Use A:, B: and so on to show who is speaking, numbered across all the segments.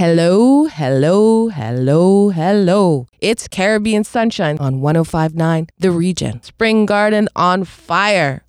A: Hello, hello, hello, hello. It's Caribbean Sunshine on 1059 The Region. Spring Garden on fire.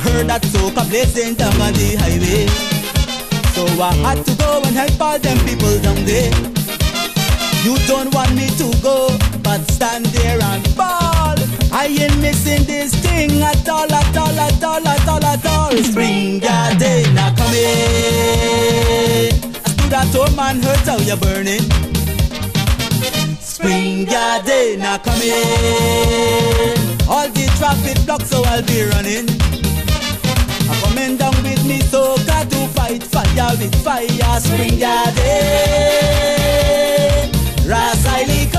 B: Heard that soca blazing down on the highway. So I had to go and help all them people down there. You don't want me to go, but stand there and ball. I ain't missing this thing at all, at all, at all, at all, at all. Spring garden, now come in. I stood at home and heard how you're burning. Spring garden are coming. All the traffic blocks, so I'll be running. Coming down with me, so got to fight fire with fire. Spring garden, Ras Iley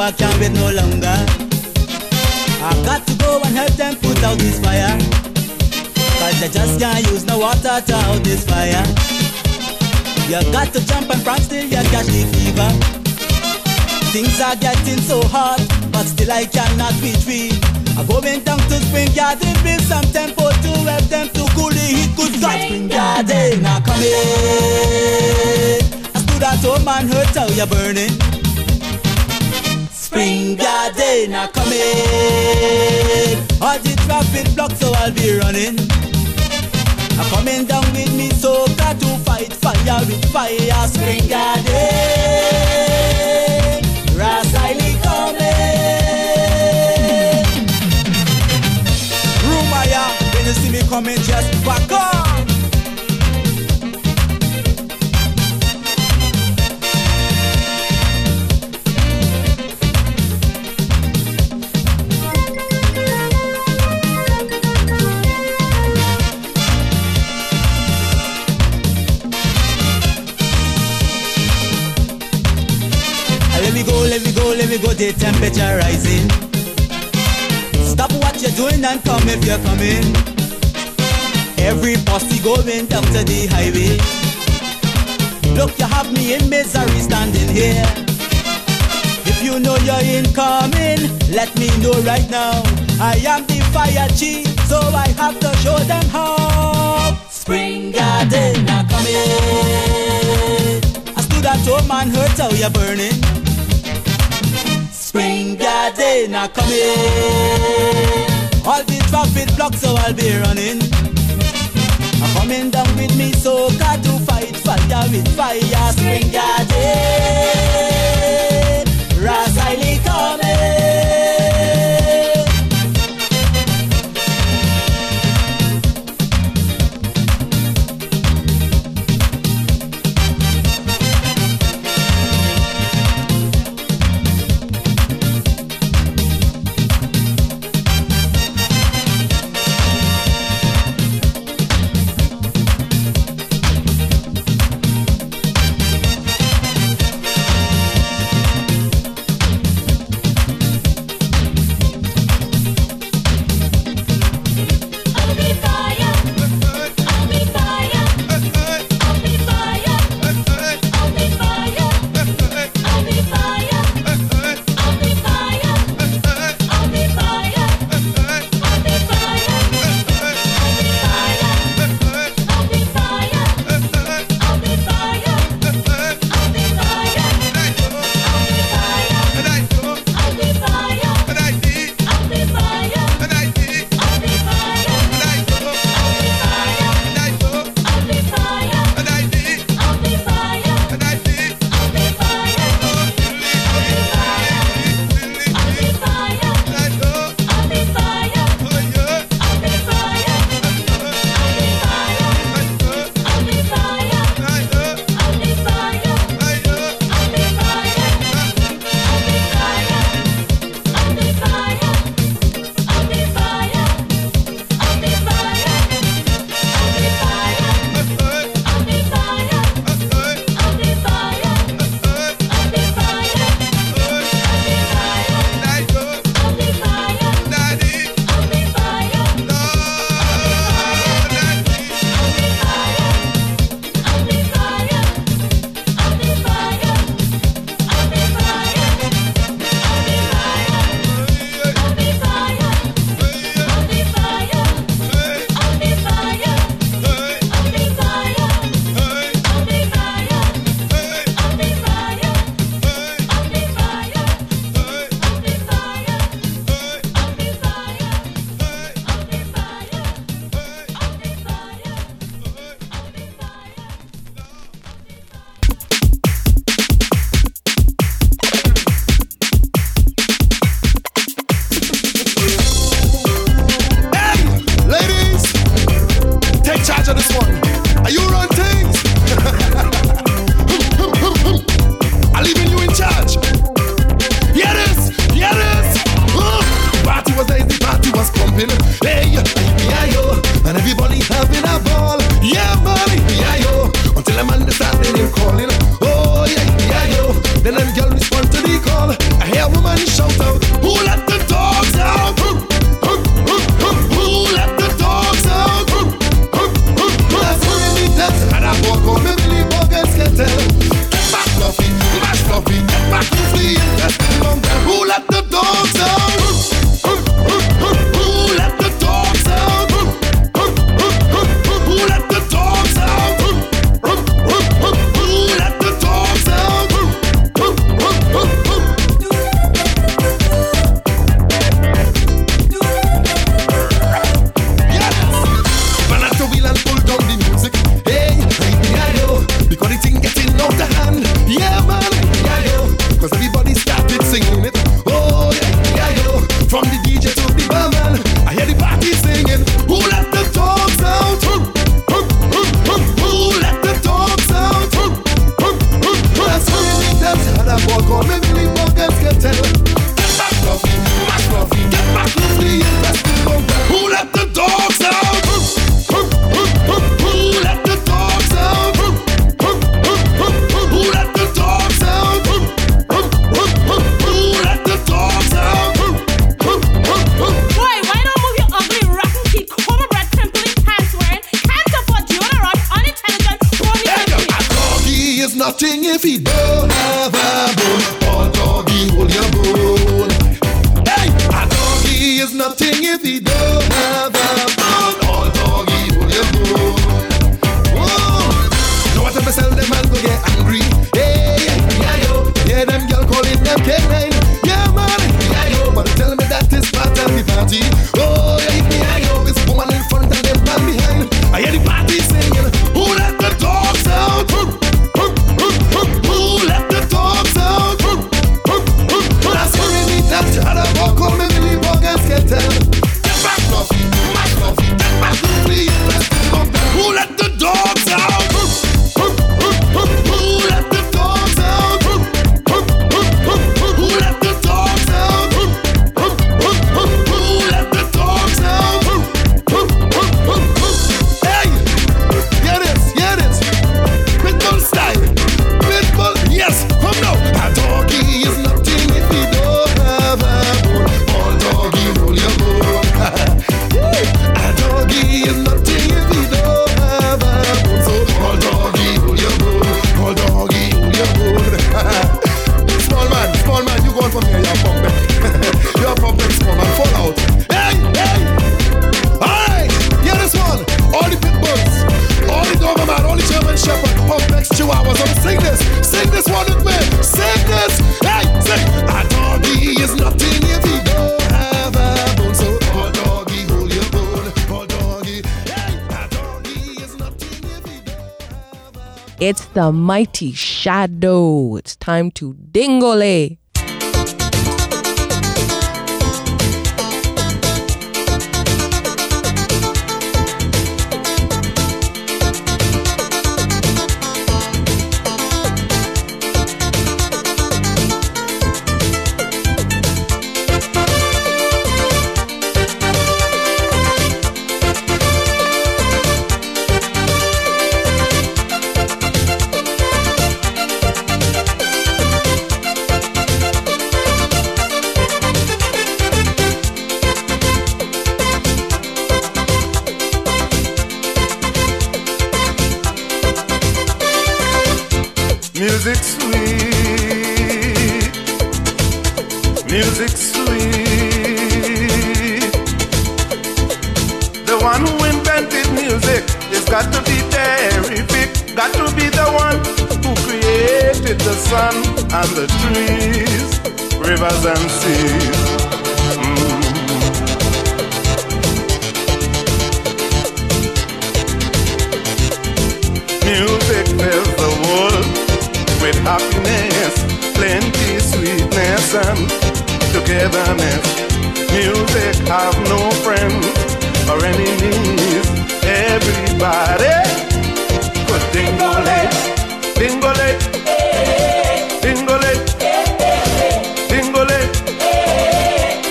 B: I can't wait no longer. I got to go and help them put out this fire. Cause they just can't use no water to out this fire. You got to jump and prance till you catch the fever. Things are getting so hot, but still I cannot retreat. I'm going down to Spring Garden, bring some tempo to help them to cool the heat. Good God, Spring Garden, now come in. I stood at home and heard how you're burning. Spring garden are coming. All the traffic blocked, so I'll be running. I'm coming down with me, so got to fight fire with fire. Spring garden, and come if you're coming. Every posse going down to the highway. Look, you have me in misery standing here. If you know you're incoming, let me know right now. I am the fire chief, so I have to show them how. Spring garden are coming. I stood at home and heard how you're burning. Spring garden are coming. All the traffic blocks, so I'll be running. I'm coming down with me, so got to fight fire with fire. Spring garden,
C: It's
A: the mighty shadow. It's time to dingolay.
D: created the sun and the trees, rivers and seas. Mm. Music fills the world with happiness, plenty, sweetness, and togetherness. Music have no friends or enemies. Everybody could ding Dingolay, dingolay, dingolay,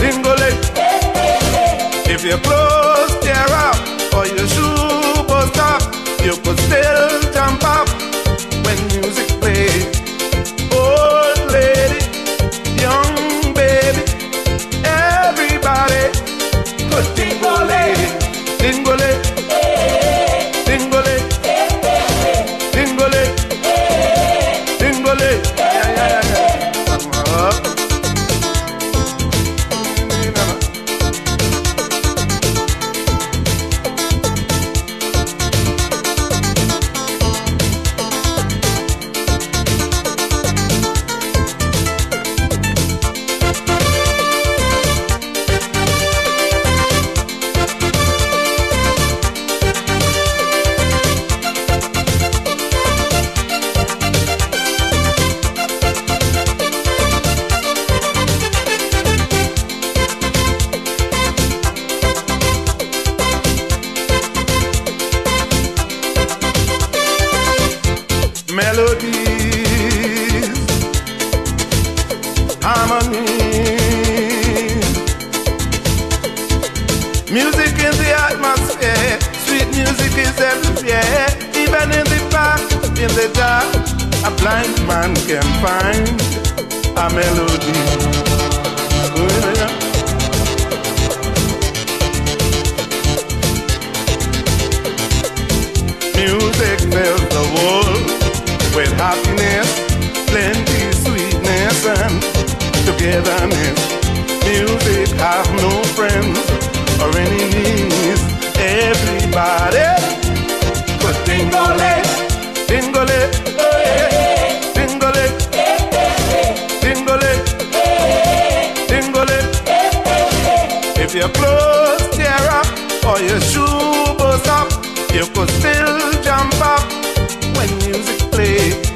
D: dingolay. If your clothes up or your shoe bust up, you could still Music in the atmosphere, sweet music is everywhere. Even in the park, in the dark, a blind man can find a melody. Music fills the world with happiness, plenty sweetness and togetherness. Music has no friends your enemies. Everybody, put dingolay, dingolay, dingolay, dingolay, dingolay. If your clothes tear up or your shoe blows up, you could still jump up when music plays.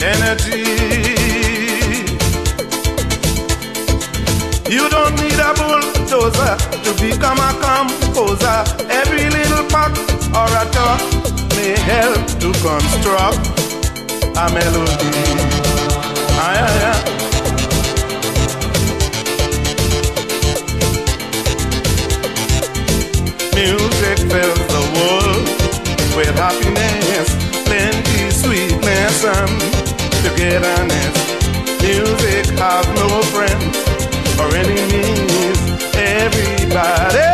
D: energy. You don't need a bulldozer to become a composer. Every little part or a talk may help to construct a melody. Ah yeah. aye. Music fills with happiness, plenty sweetness and togetherness. Music has no friends or enemies. Everybody,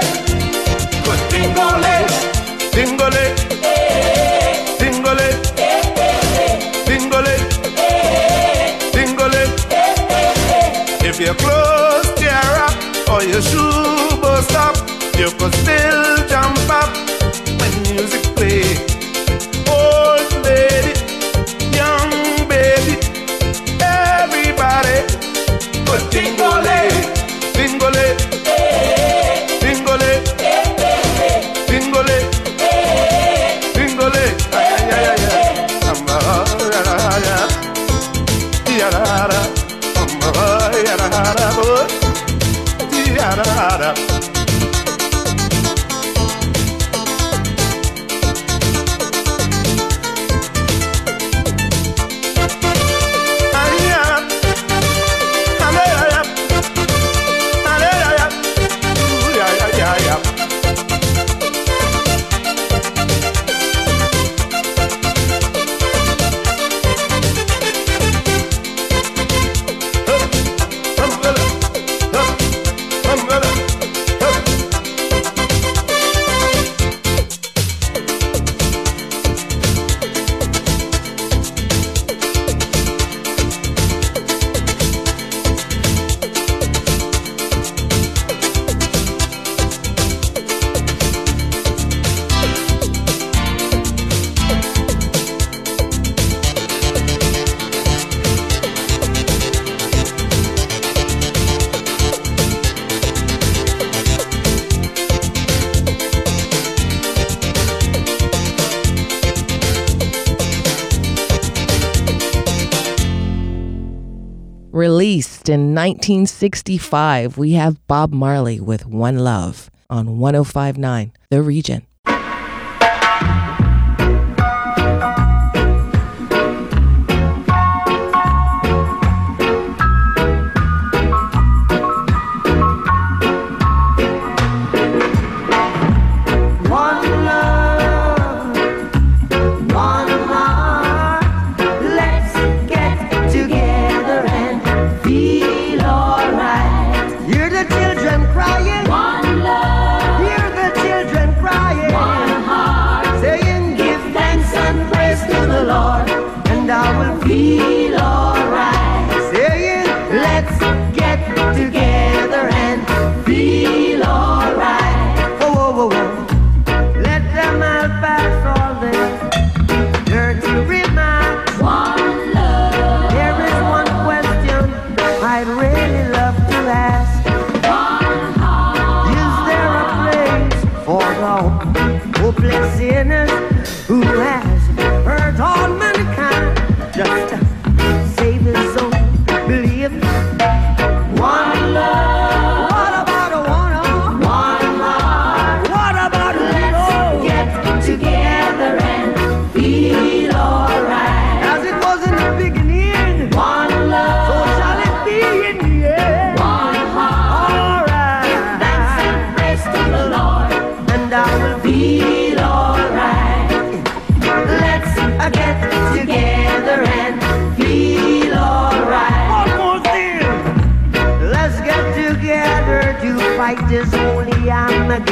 D: good dingolay, dingolay, dingolay, dingolay, dingolay. If your clothes tear up or your shoe bust up, you could still jump up when music plays.
A: In 1965, we have Bob Marley with One Love on 1059, The Region.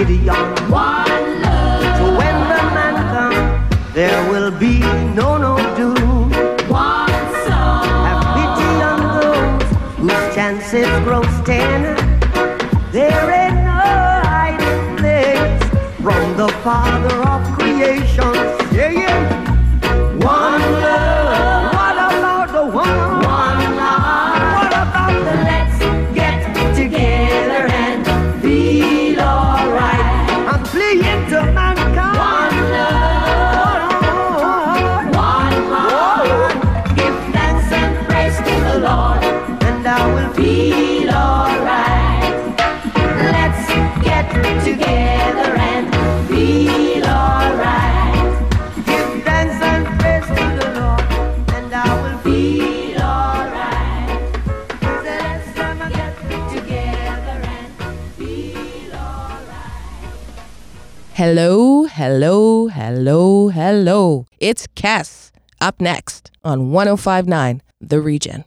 E: Gideon. One love. For when the man comes, there will be no no doom. One song. Have pity on those whose chances grow ten. There ain't no hiding place from the Father of creation. Yeah, yeah.
A: Hello, hello, hello, hello. It's Kes up next on 1059 The Region.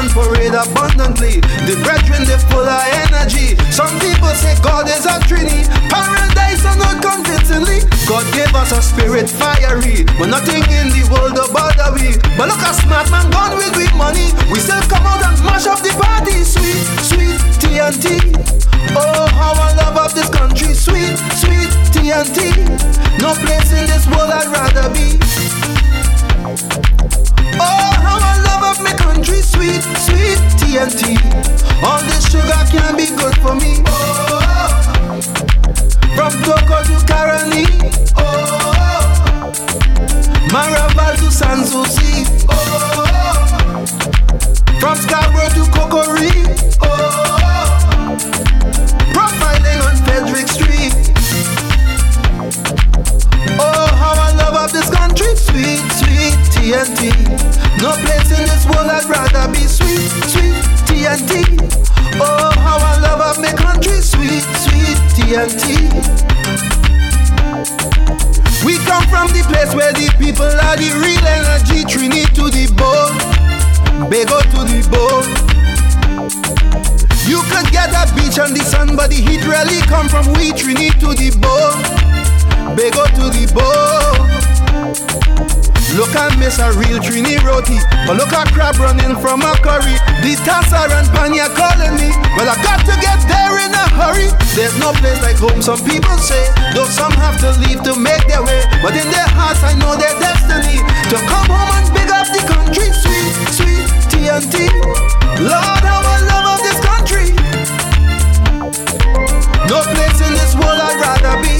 F: Woman parade abundantly. The brethren, they full of energy. Some people say God is a trinity. Paradise are not convincingly. God gave us a spirit fiery. But nothing in the world about we. But look a smart man gone with big money. We still come out and mash up the party. Sweet, sweet TNT. Oh, how I love of this country. Sweet, sweet TNT. No place in this world I'd rather be. Oh, how I love of my country, sweet, sweet TNT. All this sugar can be good for me. Oh, from Coco to Caroni. Oh, Maraval to Sans Souci. Oh, from Scarborough to Cocorie. Oh, profiling on Frederick Street. Oh, how I of this country, sweet, sweet TNT. No place in this world I'd rather be sweet, sweet TNT. Oh, how I love of my country, sweet, sweet TNT. We come from the place where the people are the real energy. Trini to the bone, Bego to the bone. You could get a beach on the sun, but the heat really come from we Trini to the bone. Bego to the bone. Look at Miss a real Trini roti. But look at crab running from a curry. The Tassa and Panya calling me. Well, I got to get there in a hurry. There's no place like home, some people say. Though some have to leave to make their way. But in their hearts, I know their destiny. To come home and big up the country. Sweet, sweet TNT. Lord, how I love of this country. No place in this world I'd rather be.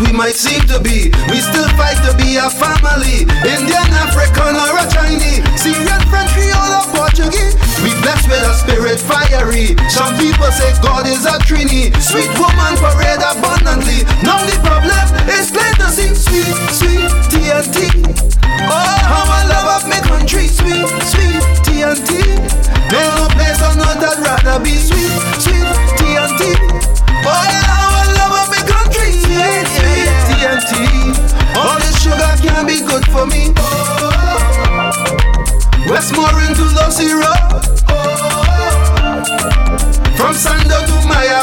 F: We might seem to be, we still fight to be a family. Indian, African, or a Chinese, Syrian, French, Creole, or Portuguese. We blessed with a spirit fiery. Some people say God is a trini. Sweet woman parade abundantly. Now the problem is plain to see. Sweet, sweet TNT. Oh, how I love of my country. Sweet, sweet TNT. There's no place on earth I'd rather be. Sweet, sweet TNT. From Sando to Maya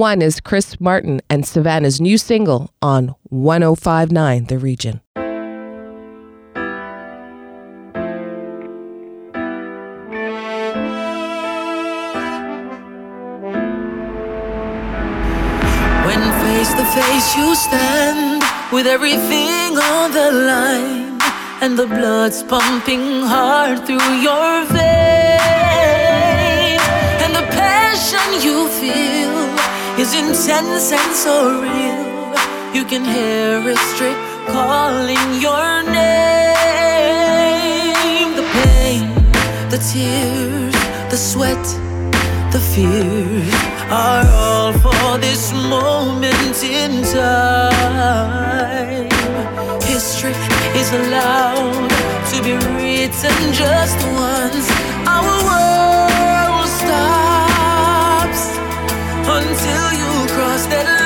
A: One is Chris Martin and Savannah's new single on 1059 The Region.
F: when face you stand with everything on the line and the blood's pumping hard through your veins and the passion you feel is intense and so real. You can hear history calling your name. The pain, the tears, the sweat, the fears are all for this moment in time. History is allowed to be written just once. Our world stops until that